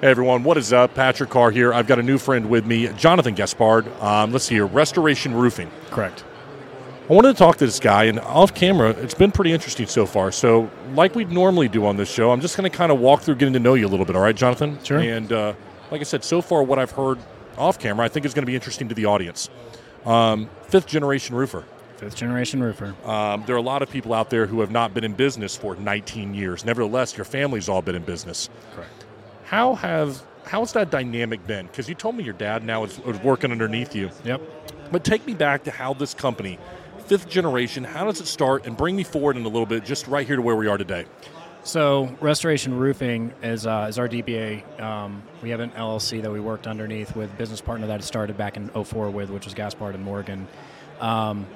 Hey everyone, what is up? Patrick Carr here. I've got a new friend with me, Jonathan Gaspard. Um, let's see here, Restoration Roofing. Correct. I wanted to talk to this guy, and off camera, it's been pretty interesting so far. So, like we'd normally do on this show, I'm just going to kind of walk through getting to know you a little bit. All right, Jonathan? Sure. And uh, like I said, so far, what I've heard off camera, I think is going to be interesting to the audience. Um, fifth generation roofer. Fifth generation roofer. Um, there are a lot of people out there who have not been in business for 19 years. Nevertheless, your family's all been in business. Correct. How have how's that dynamic been? Because you told me your dad now is, is working underneath you. Yep. But take me back to how this company, fifth generation, how does it start? And bring me forward in a little bit, just right here to where we are today. So Restoration Roofing is uh, is our DBA. Um, we have an LLC that we worked underneath with business partner that I started back in 04 with, which was Gaspard and Morgan. Um,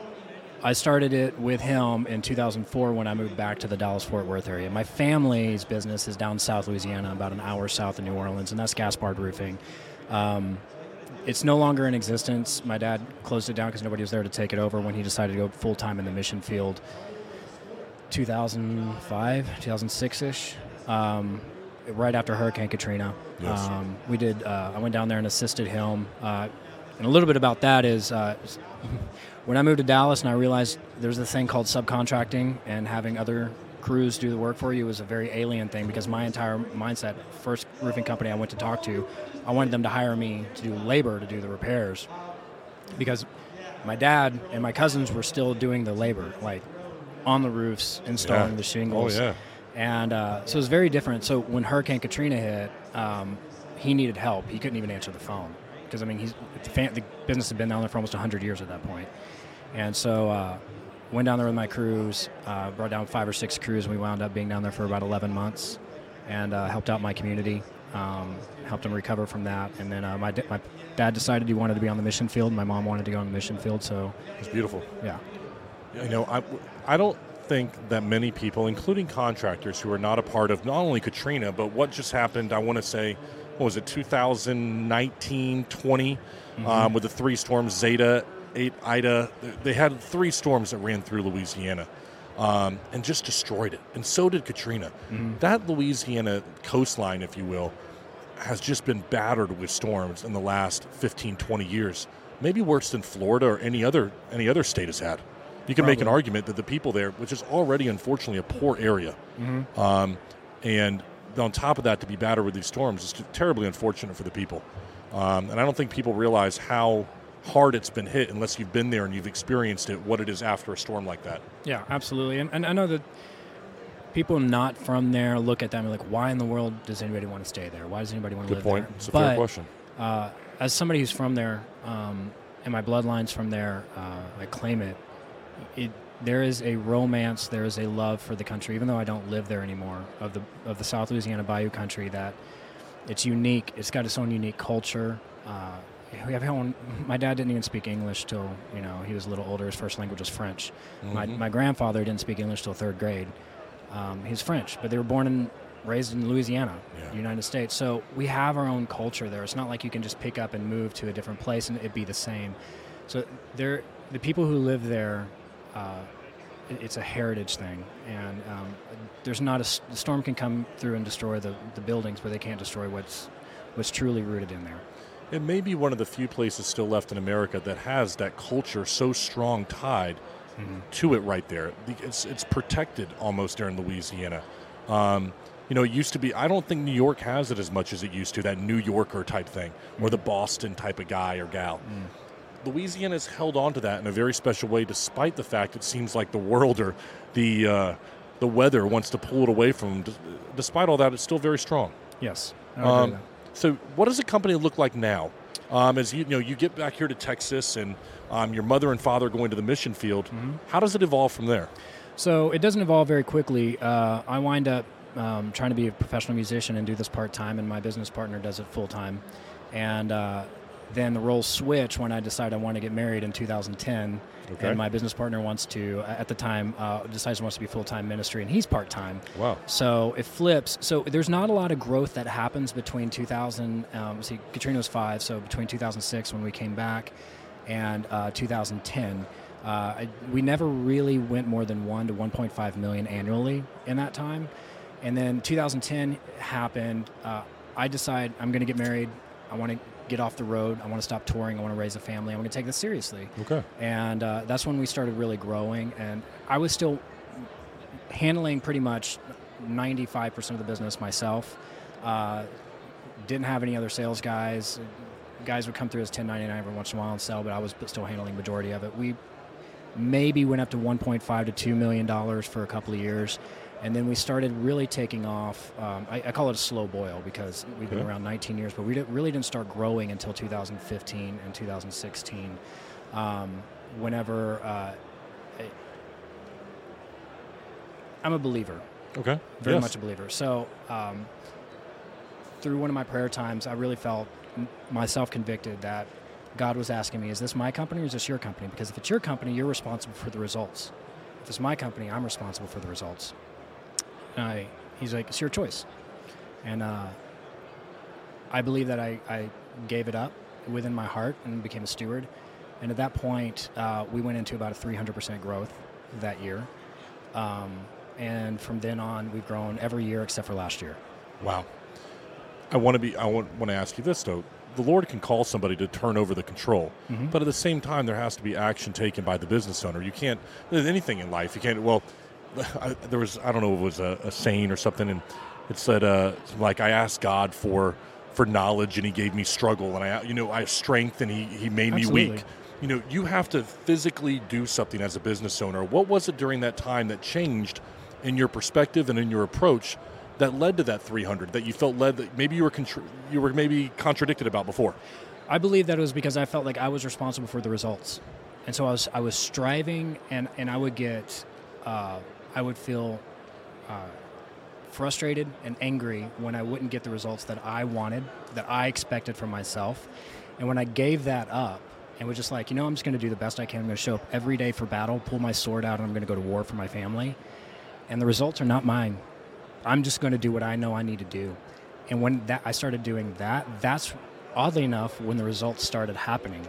I started it with him in 2004 when I moved back to the Dallas Fort Worth area. My family's business is down South Louisiana, about an hour south of New Orleans, and that's Gaspard Roofing. Um, it's no longer in existence. My dad closed it down because nobody was there to take it over when he decided to go full time in the mission field. 2005, 2006 ish, um, right after Hurricane Katrina. Yes. Um, we did. Uh, I went down there and assisted him. Uh, and a little bit about that is uh, when I moved to Dallas and I realized there's a thing called subcontracting and having other crews do the work for you was a very alien thing because my entire mindset, first roofing company I went to talk to, I wanted them to hire me to do labor to do the repairs because my dad and my cousins were still doing the labor, like on the roofs, installing Yeah. the shingles. Oh, yeah. And uh, so it was very different. So when Hurricane Katrina hit, um, he needed help. He couldn't even answer the phone because I mean, he's the, fan, the business had been down there for almost 100 years at that. And so uh, went down there with my crews, uh, brought down five or six crews, and we wound up being down there for about 11 months, and uh, helped out my community, um, helped them recover from that. And then uh, my my dad decided he wanted to be on the mission field. And my mom wanted to go on the mission field. So It's beautiful. yeah. You know, I, I don't think that many people, including contractors who are not a part of not only Katrina, but what just happened, I want to say, what was it, 2019 20, um, with the three storms, Zeta, eight, Ida. They had three storms that ran through Louisiana. Um, and just destroyed it. And so did Katrina. That Louisiana coastline, if you will, has just been battered with storms in the last 15, 20 years. Maybe worse than Florida or any other any other state has had. You can make an argument that the people there, which is already unfortunately a poor area, um, and on top of that, to be battered with these storms is terribly unfortunate for the people. Um, and I don't think people realize how hard it's been hit unless you've been there and you've experienced it. What it is after a storm like that. Yeah, absolutely. And, and I know that people not from there look at them and be like, why in the world does anybody want to stay there? Why does anybody want to Good live point. there? It's a but, fair question. Uh, as somebody who's from there, um, and my bloodline's from there, uh, I claim it. It there is a romance, there is a love for the country, even though I don't live there anymore. Of the of the South Louisiana Bayou country, that it's unique. It's got its own unique culture. Uh, we have one, my dad didn't even speak English till you know he was a little older. His first language was French. My, Mhm. my grandfather didn't speak English till third grade. Um, he's French, but they were born and raised in Louisiana, Yeah. United States. So we have our own culture there. It's not like you can just pick up and move to a different place and it'd be the same. So there, the people who live there, uh, it- it's a heritage thing, and um, there's not a the storm can come through and destroy the, the buildings, but they can't destroy what's what's truly rooted in there. It may be one of the few places still left in America that has that culture so strong tied to it right there. It's, it's protected almost there in Louisiana. Um, you know, it used to be, I don't think New York has it as much as it used to, that New Yorker type thing, or the Boston type of guy or gal. Louisiana's held on to that in a very special way, despite the fact it seems like the world or the, uh, the weather wants to pull it away from them. Despite all that, it's still very strong. Yes, I would agree Um, so, what does the company look like now? Um, as you, you know, you get back here to Texas, and um, your mother and father going to the mission field. Mm-hmm. How does it evolve from there? So it doesn't evolve very quickly. Uh, I wind up um, trying to be a professional musician and do this part time, and my business partner does it full time. And uh, then the roles switch when I decide I want to get married in 2010. Okay. And my business partner wants to, at the time, uh, decides he wants to be full time ministry, and he's part time. Wow. So it flips. So there's not a lot of growth that happens between 2000. Um, see, Katrina was five, so between 2006 when we came back and uh, 2010, Uh, I, we never really went more than one to 1.5 million annually in that time. And then 2010 happened. Uh, I decide I'm going to get married. I want to get off the road. I want to stop touring. I want to raise a family. I want to take this seriously. Okay. And uh, that's when we started really growing. And I was still handling pretty much 95% of the business myself. Uh, didn't have any other sales guys. Guys would come through as 1099 every once in a while and sell, but I was still handling majority of it. We maybe went up to 1.5 to 2 million dollars for a couple of years, and then we started really taking off. Um, I, I, call it a slow boil because we've been around 19 years, but we didn't, really didn't start growing until 2015 and 2016. Um, whenever uh, I'm a believer. Okay. Very yes. much a believer. So, um, through one of my prayer times, I really felt myself convicted that God was asking me, is this my company or is this your company? Because if it's your company, you're responsible for the results. If it's my company, I'm responsible for the results. And I, he's like, it's your choice. And uh, I believe that I, I gave it up within my heart and became a steward. And at that point, uh, we went into about a 300% growth that year. Um, and from then on, we've grown every year except for last year. Wow. I want to be. I want, want to ask you this though. The Lord can call somebody to turn over the control, mm-hmm. but at the same time, there has to be action taken by the business owner. You can't there's anything in life. You can't. Well, I, there was I don't know if it was a, a saying or something, and it said uh, like I asked God for for knowledge, and He gave me struggle, and I you know I have strength, and He He made Absolutely. me weak. You know, you have to physically do something as a business owner. What was it during that time that changed in your perspective and in your approach that led to that 300 that you felt led that maybe you were contr- you were maybe contradicted about before? I believe that it was because I felt like I was responsible for the results, and so I was I was striving, and and I would get, uh, I would feel. Uh, frustrated and angry when I wouldn't get the results that I wanted, that I expected from myself. And when I gave that up and was just like, you know, I'm just going to do the best I can. I'm going to show up every day for battle, pull my sword out, and I'm going to go to war for my family. And the results are not mine. I'm just going to do what I know I need to do. And when that I started doing that, that's oddly enough when the results started happening.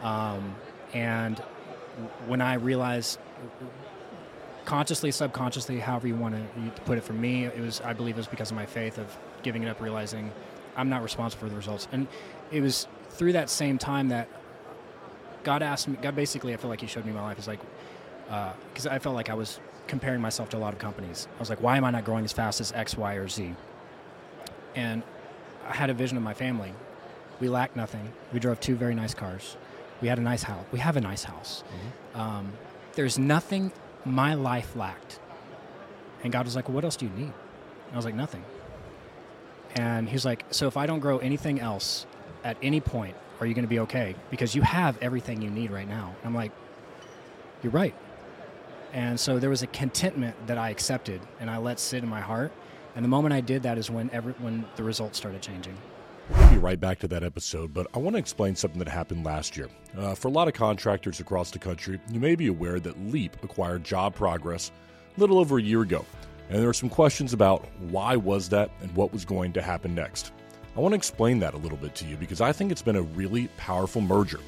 Um, and when I realized consciously, subconsciously, however you want to put it, for me, it was I believe it was because of my faith of giving it up, realizing I'm not responsible for the results. And it was through that same time that God asked me. God basically, I feel like He showed me my life. Is like because uh, I felt like I was comparing myself to a lot of companies. I was like, why am I not growing as fast as X, Y, or Z? And I had a vision of my family. We lacked nothing. We drove two very nice cars. We had a nice house. We have a nice house. Mm-hmm. Um, there's nothing my life lacked. And God was like, well, what else do you need? And I was like, nothing. And he's like, so if I don't grow anything else at any point, are you going to be okay? Because you have everything you need right now. And I'm like, you're right. And so there was a contentment that I accepted and I let sit in my heart. And the moment I did that is when every, when the results started changing. We'll be right back to that episode, but I want to explain something that happened last year. Uh, for a lot of contractors across the country, you may be aware that Leap acquired Job Progress a little over a year ago, and there are some questions about why was that and what was going to happen next. I want to explain that a little bit to you because I think it's been a really powerful merger.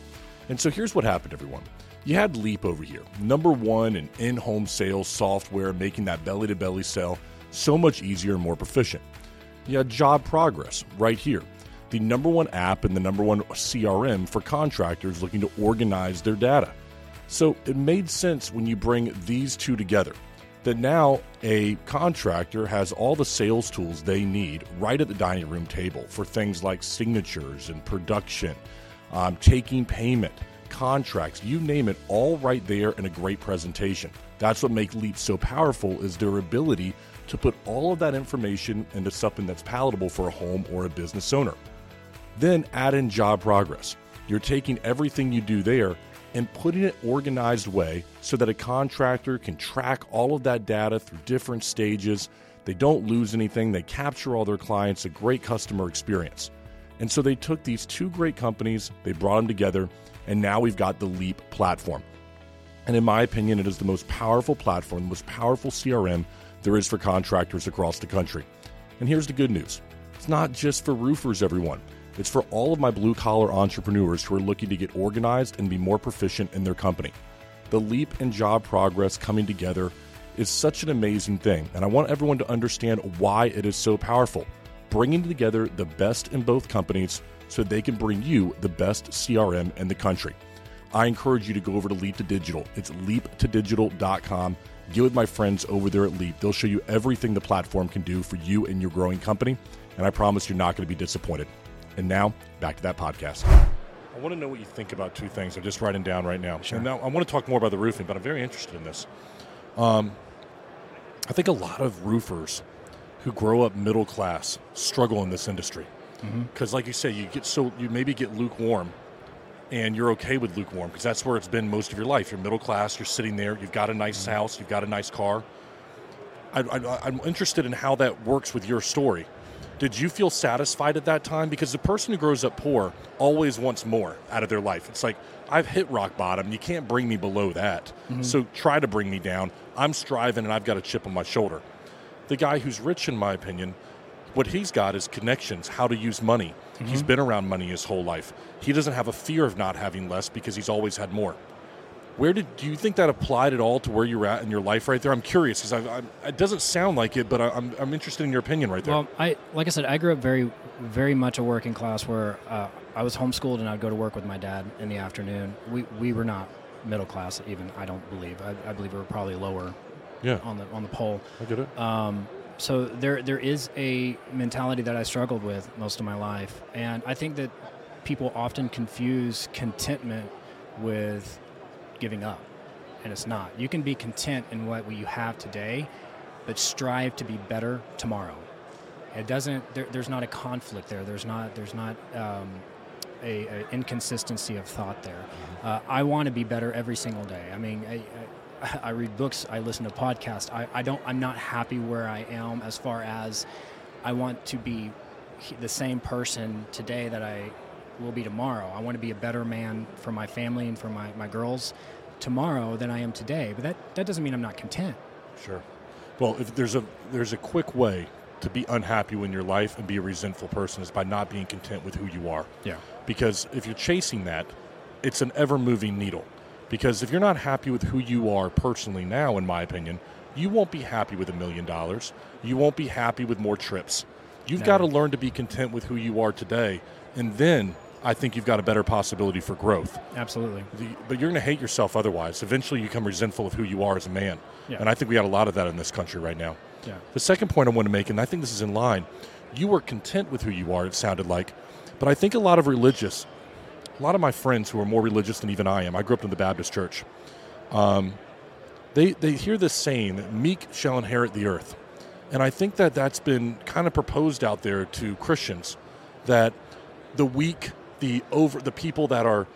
And so here's what happened, everyone. You had Leap over here, number one in in home sales software, making that belly to belly sale so much easier and more proficient. You had Job Progress right here, the number one app and the number one CRM for contractors looking to organize their data. So it made sense when you bring these two together that now a contractor has all the sales tools they need right at the dining room table for things like signatures and production, um, taking payment contracts, you name it, all right there in a great presentation. That's what makes Leap so powerful is their ability to put all of that information into something that's palatable for a home or a business owner. Then add in job progress. You're taking everything you do there and putting it organized way so that a contractor can track all of that data through different stages. They don't lose anything, they capture all their clients, a great customer experience. And so they took these two great companies, they brought them together, and now we've got the Leap platform. And in my opinion, it is the most powerful platform, the most powerful CRM there is for contractors across the country. And here's the good news it's not just for roofers, everyone. It's for all of my blue collar entrepreneurs who are looking to get organized and be more proficient in their company. The leap and job progress coming together is such an amazing thing, and I want everyone to understand why it is so powerful. Bringing together the best in both companies so they can bring you the best CRM in the country. I encourage you to go over to Leap to Digital. It's leaptodigital.com. Get with my friends over there at Leap. They'll show you everything the platform can do for you and your growing company, and I promise you're not going to be disappointed. And now, back to that podcast. I want to know what you think about two things. I'm just writing down right now. Sure. And now I want to talk more about the roofing, but I'm very interested in this. Um, I think a lot of roofers who grow up middle class struggle in this industry because, like you say, you get so you maybe get lukewarm, and you're okay with lukewarm because that's where it's been most of your life. You're middle class. You're sitting there. You've got a nice house. You've got a nice car. I, I, I'm interested in how that works with your story. Did you feel satisfied at that time? Because the person who grows up poor always wants more out of their life. It's like, I've hit rock bottom. You can't bring me below that. Mm-hmm. So try to bring me down. I'm striving and I've got a chip on my shoulder. The guy who's rich, in my opinion, what he's got is connections, how to use money. He's mm-hmm. been around money his whole life. He doesn't have a fear of not having less because he's always had more. Where did do you think that applied at all to where you're at in your life right there? I'm curious because it doesn't sound like it, but I, I'm, I'm interested in your opinion right there. Well, I like I said, I grew up very, very much a working class where uh, I was homeschooled and I'd go to work with my dad in the afternoon. We we were not middle class even. I don't believe. I, I believe we were probably lower yeah, on the on the pole. I get it. Um, so there there is a mentality that I struggled with most of my life, and I think that people often confuse contentment with giving up, and it's not. You can be content in what you have today, but strive to be better tomorrow. It doesn't. There, there's not a conflict there. There's not. There's not. Um, a, a inconsistency of thought there. Uh, I want to be better every single day. I mean, I, I, I read books, I listen to podcasts. I, I don't. I'm not happy where I am as far as I want to be the same person today that I will be tomorrow. I want to be a better man for my family and for my, my girls tomorrow than I am today. But that, that doesn't mean I'm not content. Sure. Well, if there's a there's a quick way to be unhappy in your life and be a resentful person is by not being content with who you are. Yeah. Because if you're chasing that, it's an ever moving needle. Because if you're not happy with who you are personally now, in my opinion, you won't be happy with a million dollars. You won't be happy with more trips. You've No. got to learn to be content with who you are today. And then I think you've got a better possibility for growth. Absolutely. The, but you're going to hate yourself otherwise. Eventually, you become resentful of who you are as a man. Yeah. And I think we got a lot of that in this country right now. Yeah. The second point I want to make, and I think this is in line, you were content with who you are, it sounded like. But I think a lot of religious, a lot of my friends who are more religious than even I am, I grew up in the Baptist church, um, they, they hear this saying that meek shall inherit the earth. And I think that that's been kind of proposed out there to Christians that the weak, the over, the people that are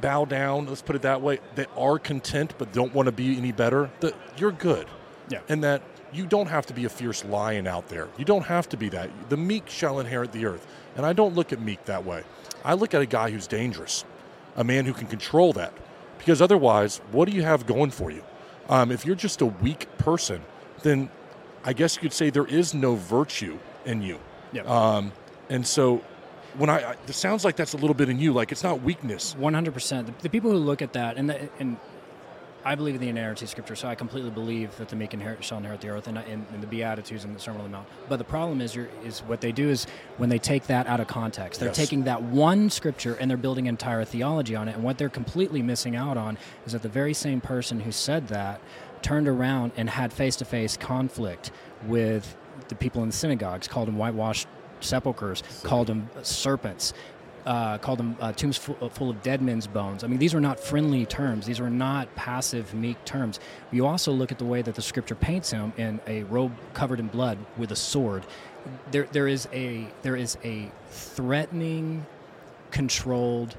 bow down, let's put it that way, that are content but don't want to be any better, that you're good Yeah. and that you don't have to be a fierce lion out there. You don't have to be that. The meek shall inherit the earth. And I don't look at meek that way. I look at a guy who's dangerous, a man who can control that. Because otherwise, what do you have going for you? Um, if you're just a weak person, then I guess you could say there is no virtue in you. Yeah. Um, and so when I, I, it sounds like that's a little bit in you, like it's not weakness. One hundred percent. The people who look at that, and the, and I believe in the inerrancy of Scripture, so I completely believe that the meek inherit, shall inherit the earth, and, and, and the Beatitudes and the Sermon on the Mount. But the problem is, is what they do is when they take that out of context, they're Yes. taking that one Scripture and they're building entire theology on it. And what they're completely missing out on is that the very same person who said that turned around and had face-to-face conflict with the people in the synagogues, called them whitewashed sepulchres, called them serpents, uh, called them uh, tombs full, full of dead men's bones. I mean, these are not friendly terms. These are not passive, meek terms. You also look at the way that the scripture paints him in a robe covered in blood with a sword. There, there is a there is a threatening, controlled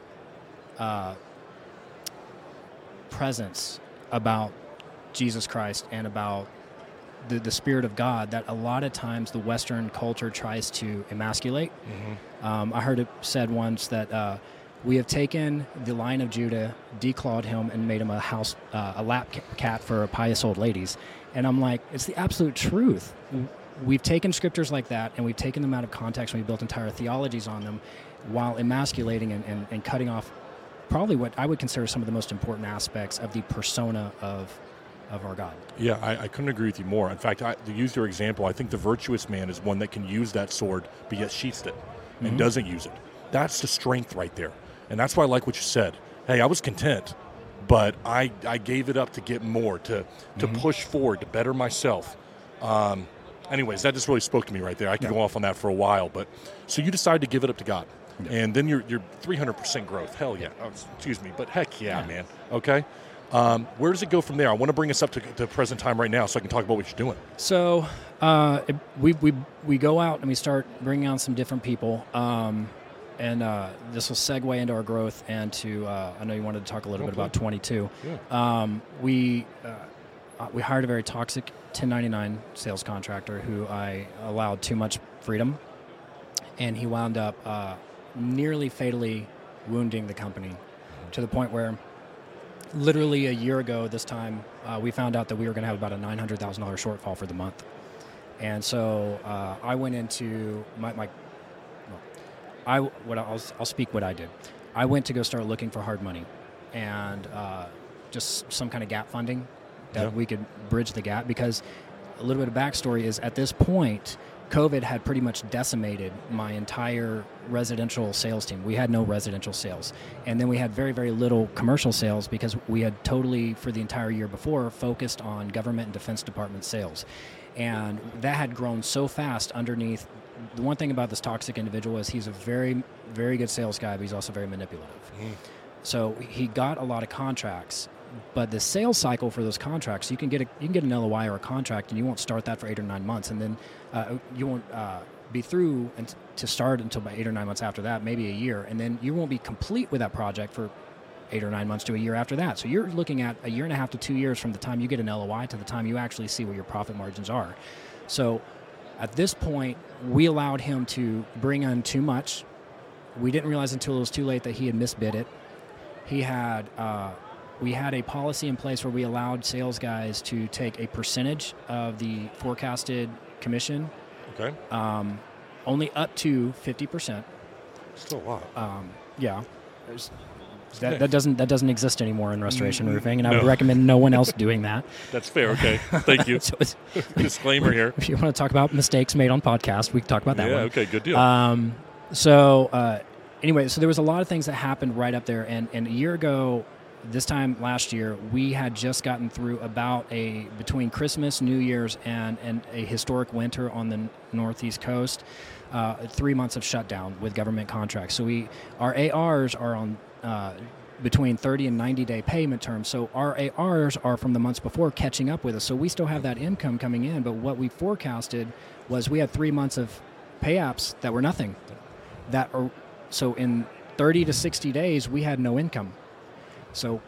uh, presence about Jesus Christ and about the, the Spirit of God that a lot of times the Western culture tries to emasculate. Um, I heard it said once that uh, we have taken the Lion of Judah, declawed him, and made him a house, uh, a lap cat for pious old ladies. And I'm like, it's the absolute truth. We've taken scriptures like that and we've taken them out of context and we've built entire theologies on them while emasculating and, and, and cutting off probably what I would consider some of the most important aspects of the persona of of our God. Yeah, I, I couldn't agree with you more. In fact, I, to use your example, I think the virtuous man is one that can use that sword, but yet sheaths it and Mhm. doesn't use it. That's the strength right there. And that's why I like what you said. Hey, I was content, but I, I gave it up to get more, to, to Mhm. push forward, to better myself. Um, anyways, that just really spoke to me right there. I could Yeah. go off on that for a while, but so you decided to give it up to God. Yeah. And then you're, you're 300% growth. Hell yeah. Oh, excuse me, but heck yeah, Yeah. man. Okay. Um, where does it go from there? I want to bring us up to, to present time right now so I can talk about what you're doing. So uh, it- we, we, we go out and we start bringing on some different people. Um, and uh, this will segue into our growth and to, uh, I know you wanted to talk a little bit Okay. about 22. Yeah. Um, we, uh, uh, we hired a very toxic 1099 sales contractor who I allowed too much freedom. And he wound up uh, nearly fatally wounding the company to the point where literally a year ago this time uh, we found out that we were going to have about a $900000 shortfall for the month and so uh, i went into my, my well, i what I'll, I'll speak what i did i went to go start looking for hard money and uh, just some kind of gap funding that Yeah. we could bridge the gap because a little bit of backstory is at this point covid had pretty much decimated my entire residential sales team. We had no residential sales. And then we had very very little commercial sales because we had totally for the entire year before focused on government and defense department sales. And that had grown so fast underneath the one thing about this toxic individual is he's a very very good sales guy but he's also very manipulative. Mm. so he got a lot of contracts but the sales cycle for those contracts you can get a, you can get an LOI or a contract and you won't start that for 8 or 9 months. And then uh, you won't uh, be through and to start until about 8 or 9 months after that maybe a year. And then you won't be complete with that project for 8 or 9 months to a year after that. So you're looking at a year and a half to 2 years from the time you get an LOI to the time you actually see what your profit margins are. So at this point we allowed him to bring on too much. We didn't realize until it was too late that he had misbid it. He had uh, we had a policy in place where we allowed sales guys to take a percentage of the forecasted commission Okay. um, only up to 50% Still a lot. um, yeah There's- that, that doesn't that doesn't exist anymore in restoration Mm, roofing and i would recommend no one else doing that That's fair. Okay. Thank you. so Disclaimer here. if you want to talk about mistakes made on podcast we can talk about that yeah. one Okay. Good deal. Um, so uh, anyway, so there was a lot of things that happened right up there, and, and a year ago, this time last year, we had just gotten through about a between Christmas, New Year's, and and a historic winter on the northeast coast. Uh, three months of shutdown with government contracts. So we our ARs are on. Uh, between 30 and 90 day payment terms. So our ARs are from the months before catching up with us. So we still have that income coming in, but what we forecasted was we had three months of pay apps that were nothing. That are so in 30 to 60 days we had no income. So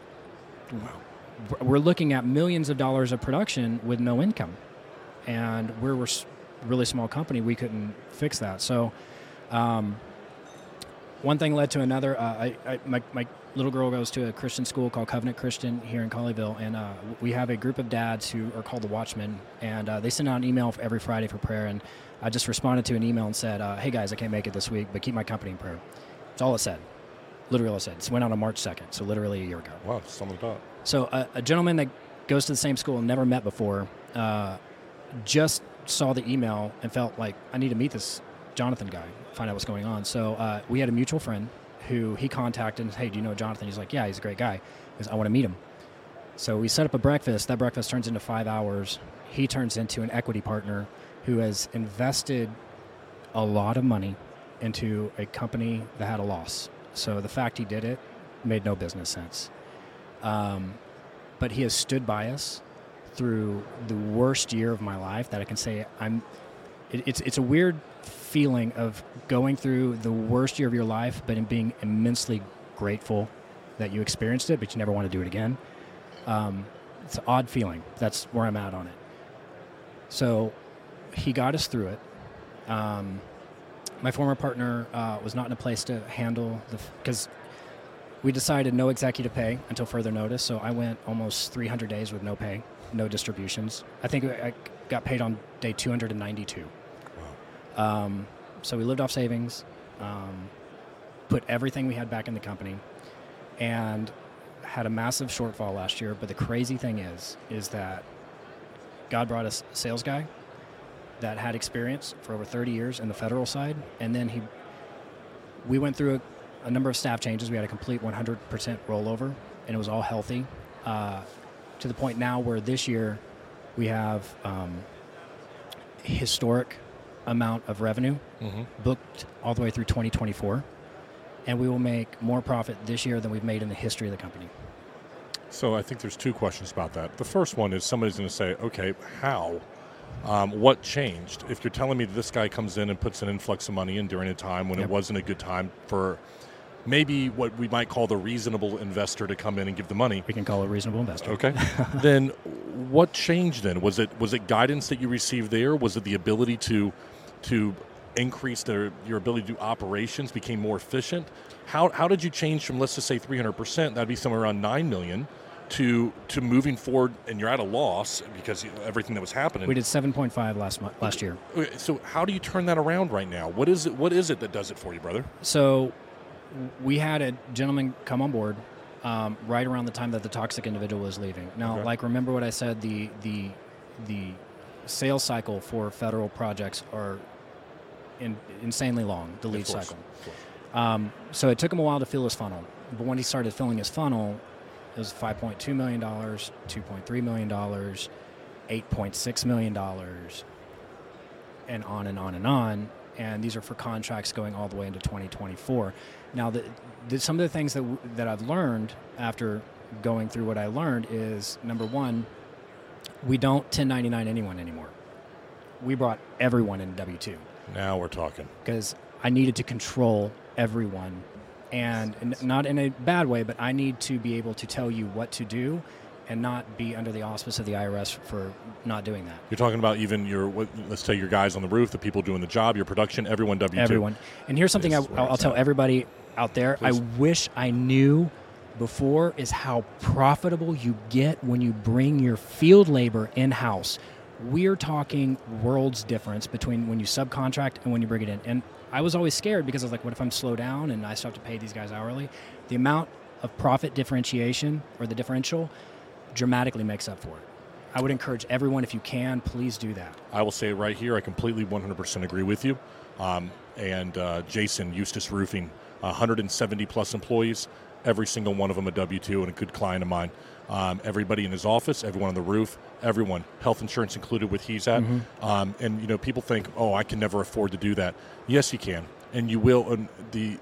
we're looking at millions of dollars of production with no income, and we're, we're s- really small company. We couldn't fix that. So. Um, one thing led to another. Uh, I, I, my, my little girl goes to a Christian school called Covenant Christian here in Colleyville, and uh, we have a group of dads who are called the Watchmen, and uh, they send out an email every Friday for prayer. And I just responded to an email and said, uh, "Hey guys, I can't make it this week, but keep my company in prayer." That's all it said. Literally all it said. It went out on March second, so literally a year ago. wow. Something about. So a, a gentleman that goes to the same school and never met before, uh, just saw the email and felt like I need to meet this Jonathan guy, find out what's going on. So uh, we had a mutual friend who he contacted and hey, do you know Jonathan? He's like, yeah, he's a great guy. He goes, I want to meet him. So we set up a breakfast. That breakfast turns into five hours. He turns into an equity partner who has invested a lot of money into a company that had a loss. So the fact he did it made no business sense. Um, but he has stood by us through the worst year of my life that I can say I'm. It, it's it's a weird feeling of going through the worst year of your life, but in being immensely grateful that you experienced it, but you never want to do it again. Um, it's an odd feeling. That's where I'm at on it. So he got us through it. Um, my former partner uh, was not in a place to handle the because we decided no executive pay until further notice. So I went almost 300 days with no pay, no distributions. I think I got paid on day 292. Um, so we lived off savings, um, put everything we had back in the company, and had a massive shortfall last year. But the crazy thing is, is that God brought us a sales guy that had experience for over 30 years in the federal side, and then he, we went through a, a number of staff changes. We had a complete 100% rollover, and it was all healthy. Uh, to the point now where this year we have um, historic amount of revenue Mm-hmm. booked all the way through 2024, and we will make more profit this year than we've made in the history of the company. So I think there's two questions about that. The first one is somebody's going to say, okay, how? Um, what changed? If you're telling me this guy comes in and puts an influx of money in during a time when Yep. it wasn't a good time for maybe what we might call the reasonable investor to come in and give the money, We can call it a reasonable investor. okay, then what changed then? Was it was it guidance that you received there? Was it the ability to to increase their, your ability to do operations became more efficient? How, how did you change from let's just say 300%, that'd be somewhere around 9 million to to moving forward and you're at a loss because everything that was happening. We did 7.5 last month, last year. Okay, So how do you turn that around right now? What is it what is it that does it for you, brother? So we had a gentleman come on board um, right around the time that the toxic individual was leaving. Now, Okay. like remember what I said the the the sales cycle for federal projects are in, insanely long. The lead course, cycle. Um, so it took him a while to fill his funnel, but when he started filling his funnel, it was five point two million dollars, two point three million dollars, eight point six million dollars, and on and on and on. And these are for contracts going all the way into 2024. Now, the, the, some of the things that w- that I've learned after going through what I learned is number one, we don't 1099 anyone anymore. We brought everyone in W two Now we're talking. because I needed to control everyone, and n- not in a bad way, but I need to be able to tell you what to do, and not be under the auspice of the IRS for not doing that. You're talking about even your let's say your guys on the roof, the people doing the job, your production, everyone W. Everyone, and here's something this I, will I'll tell at. everybody out there: Please. I wish I knew before is how profitable you get when you bring your field labor in house. We're talking worlds difference between when you subcontract and when you bring it in. And I was always scared because I was like, what if I'm slow down and I still have to pay these guys hourly? The amount of profit differentiation or the differential dramatically makes up for it. I would encourage everyone, if you can, please do that. I will say right here. I completely 100% agree with you. Um, and uh, Jason, Eustace Roofing, 170 plus employees, every single one of them a W 2 and a good client of mine. Um, everybody in his office, everyone on the roof, everyone, health insurance included with he's at. Um, and, you know, people think, oh, I can never afford to do that. Yes, you can. And you will. And the,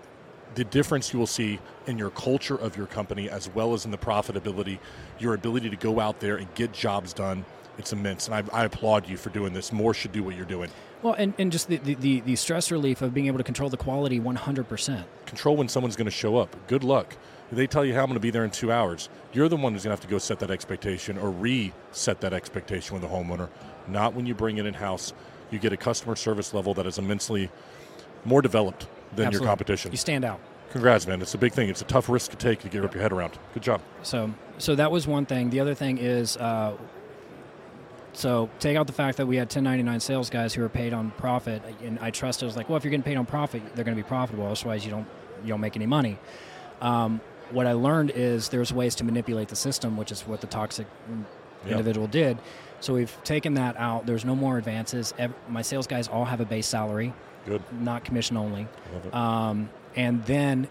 the difference you will see in your culture of your company as well as in the profitability, your ability to go out there and get jobs done, it's immense. And I, I applaud you for doing this. More should do what you're doing. Well, and, and just the, the, the, stress relief of being able to control the quality 100%. Control when someone's going to show up. Good luck. They tell you how I'm going to be there in two hours. You're the one who's going to have to go set that expectation or reset that expectation with the homeowner. Not when you bring it in house. You get a customer service level that is immensely more developed than Absolutely. your competition. You stand out. Congrats, man. It's a big thing. It's a tough risk to take to get up your head around. Good job. So, so that was one thing. The other thing is, uh, so take out the fact that we had 1099 sales guys who were paid on profit, and I trust it was like, well, if you're getting paid on profit, they're going to be profitable. Otherwise, you don't you don't make any money. Um, what I learned is there's ways to manipulate the system, which is what the toxic Yep. individual did. So we've taken that out. There's no more advances. My sales guys all have a base salary, Good. not commission only. Love it. Um, and then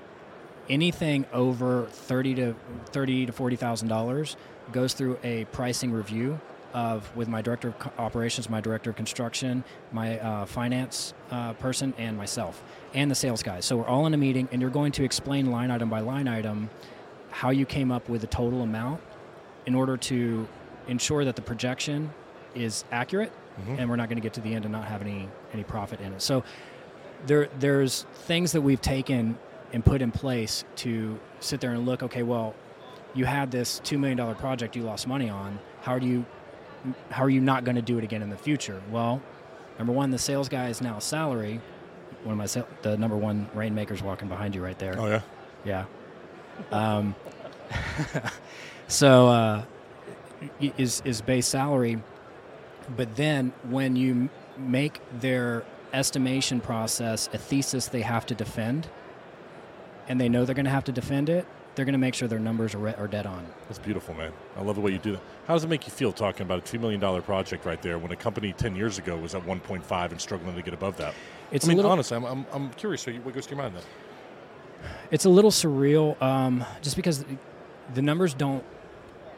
anything over thirty to thirty to forty thousand dollars goes through a pricing review of with my director of operations, my director of construction, my uh, finance uh, person, and myself, and the sales guys. So we're all in a meeting, and you're going to explain line item by line item how you came up with the total amount in order to ensure that the projection is accurate Mhm. and we're not going to get to the end and not have any any profit in it. So there there's things that we've taken and put in place to sit there and look. Okay, well, you had this two million dollar project you lost money on. How do you how are you not going to do it again in the future? Well, number one, the sales guy is now salary. One of my sal- the number one rainmakers walking behind you right there. Oh, yeah? Yeah. Um, so uh, is is base salary, but then when you m- make their estimation process a thesis they have to defend, and they know they're going to have to defend it, they're going to make sure their numbers are, re- are dead on. That's beautiful, man. I love the way you do that. How does it make you feel talking about a two million dollar project right there when a company ten years ago was at one point five and struggling to get above that? It's I mean, a little, honestly, I'm, I'm, I'm curious. What goes through your mind then? it's a little surreal, um, just because the numbers don't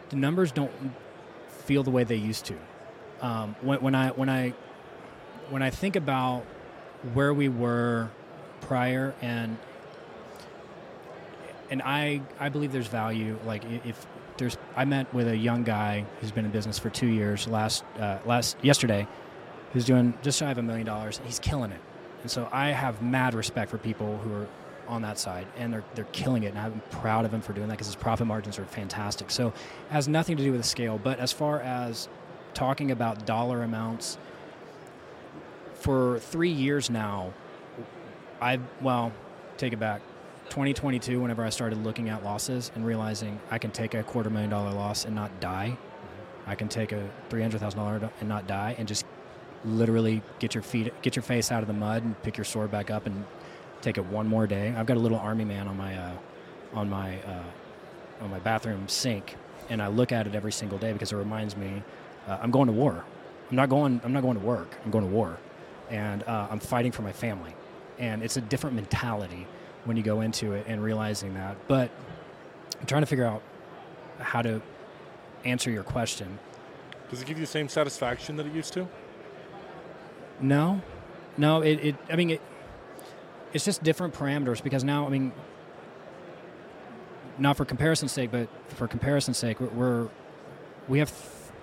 the numbers don't feel the way they used to. Um, when, when I when I when I think about where we were prior and and I I believe there's value. Like if there's I met with a young guy who's been in business for two years last uh, last yesterday, who's doing just shy of a million dollars. He's killing it, and so I have mad respect for people who are on that side, and they're they're killing it, and I'm proud of him for doing that because his profit margins are fantastic. So it has nothing to do with the scale, but as far as talking about dollar amounts, for three years now, I well, take it back. 2022, whenever I started looking at losses and realizing I can take a quarter million dollar loss and not die, I can take a three hundred thousand dollar and not die, and just literally get your feet, get your face out of the mud, and pick your sword back up and take it one more day. I've got a little army man on my uh, on my uh, on my bathroom sink, and I look at it every single day because it reminds me uh, I'm going to war. I'm not going. I'm not going to work. I'm going to war, and uh, I'm fighting for my family. And it's a different mentality when you go into it and realizing that. But I'm trying to figure out how to answer your question. Does it give you the same satisfaction that it used to? No, no. It. it I mean, it, it's just different parameters because now, I mean, not for comparison's sake, but for comparison's sake, we're, we're we have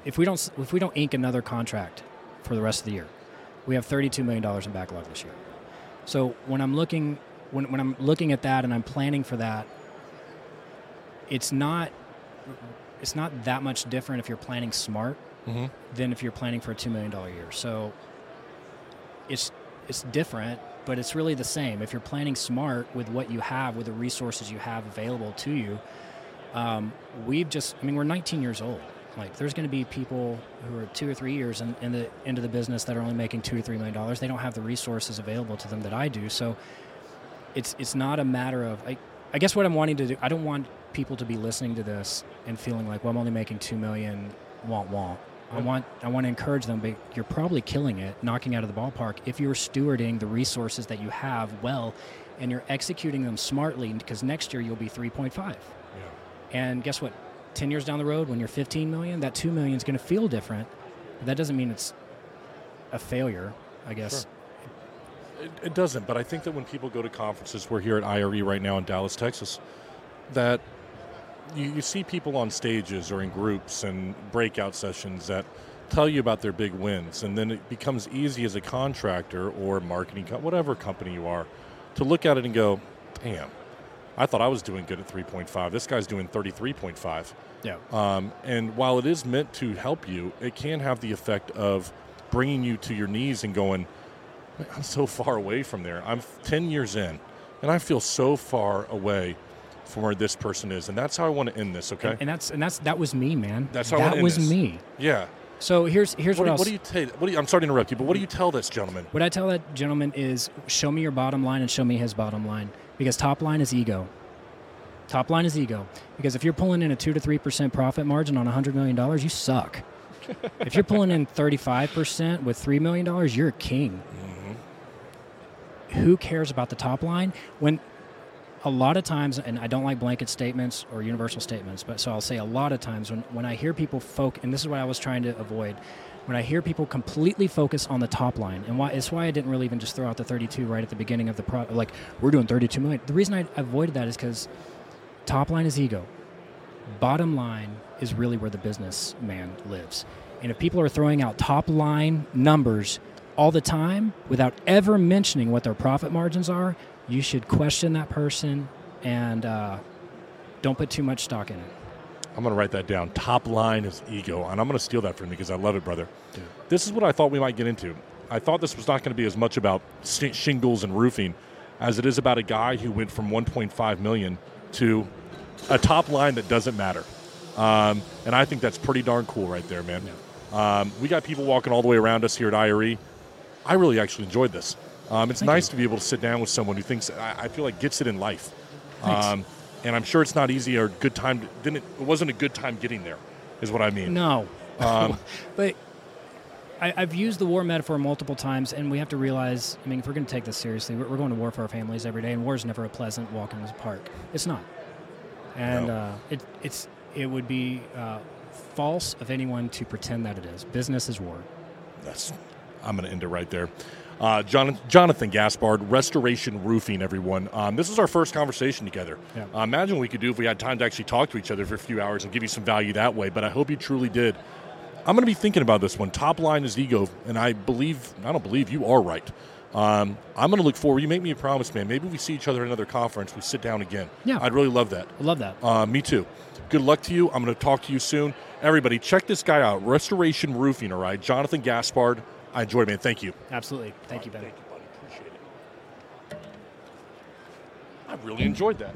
if we don't if we don't ink another contract for the rest of the year, we have 32 million dollars in backlog this year. So when I'm looking when, when I'm looking at that and I'm planning for that, it's not it's not that much different if you're planning smart mm-hmm. than if you're planning for a two million dollar year. So it's it's different, but it's really the same. If you're planning smart with what you have, with the resources you have available to you, um, we've just I mean we're 19 years old. Like there's going to be people who are two or three years in, in the into the business that are only making two or three million dollars. They don't have the resources available to them that I do. So it's it's not a matter of I, I guess what I'm wanting to do. I don't want people to be listening to this and feeling like, well, I'm only making two million. Want want. I want I want to encourage them, but you're probably killing it, knocking out of the ballpark if you're stewarding the resources that you have well, and you're executing them smartly. Because next year you'll be 3.5. Yeah. And guess what? 10 years down the road, when you're 15 million, that 2 million is going to feel different. But that doesn't mean it's a failure, I guess. Sure. It, it, doesn't, but I think that when people go to conferences, we're here at IRE right now in Dallas, Texas, that you, you see people on stages or in groups and breakout sessions that tell you about their big wins. And then it becomes easy as a contractor or marketing, co- whatever company you are, to look at it and go, damn, I thought I was doing good at 3.5. This guy's doing 33.5. Yeah. Um, and while it is meant to help you, it can have the effect of bringing you to your knees and going, I'm so far away from there. I'm 10 years in, and I feel so far away from where this person is, and that's how I want to end this. Okay. And, and that's and that's that was me, man. That's how that was this. me. Yeah. So here's here's what, what, do, what do you tell? What do you, I'm sorry to interrupt you, but what do you tell this gentleman? What I tell that gentleman is show me your bottom line and show me his bottom line because top line is ego. Top line is ego because if you're pulling in a two to three percent profit margin on a hundred million dollars, you suck. if you're pulling in 35 percent with three million dollars, you're a king. Mm-hmm. Who cares about the top line when? A lot of times, and I don't like blanket statements or universal statements, but so I'll say a lot of times when, when I hear people folk, and this is what I was trying to avoid, when I hear people completely focus on the top line, and why it's why I didn't really even just throw out the 32 right at the beginning of the pro, like we're doing 32 million. The reason I avoided that is because top line is ego, bottom line is really where the businessman lives, and if people are throwing out top line numbers all the time without ever mentioning what their profit margins are, you should question that person and uh, don't put too much stock in it. I'm going to write that down. Top line is ego, and I'm going to steal that from you because I love it, brother. Dude. This is what I thought we might get into. I thought this was not going to be as much about shingles and roofing as it is about a guy who went from 1.5 million to a top line that doesn't matter. Um, and I think that's pretty darn cool right there, man. Yeah. Um, we got people walking all the way around us here at IRE. I really actually enjoyed this. Um, it's Thank nice you. to be able to sit down with someone who thinks I, I feel like gets it in life. Um, and I'm sure it's not easy or good time. To, didn't it, it wasn't a good time getting there, is what I mean. No, Um, but I, I've used the war metaphor multiple times, and we have to realize. I mean, if we're going to take this seriously, we're, we're going to war for our families every day, and war is never a pleasant walk in the park. It's not, and No. uh, it, it's it would be uh, false of anyone to pretend that it is. Business is war. That's. I'm going to end it right there. Uh, Jonathan, Jonathan Gaspard, Restoration Roofing, everyone. Um, this is our first conversation together. Yeah. Uh, imagine what we could do if we had time to actually talk to each other for a few hours and give you some value that way, but I hope you truly did. I'm going to be thinking about this one. Top line is ego, and I believe, I don't believe you are right. Um, I'm going to look forward. You make me a promise, man. Maybe we see each other at another conference. We sit down again. Yeah. I'd really love that. I love that. Uh, me too. Good luck to you. I'm going to talk to you soon. Everybody, check this guy out. Restoration Roofing, all right? Jonathan Gaspard. I enjoyed it, man. Thank you. Absolutely. Thank you, Ben. Thank you, buddy. Appreciate it. I really enjoyed that.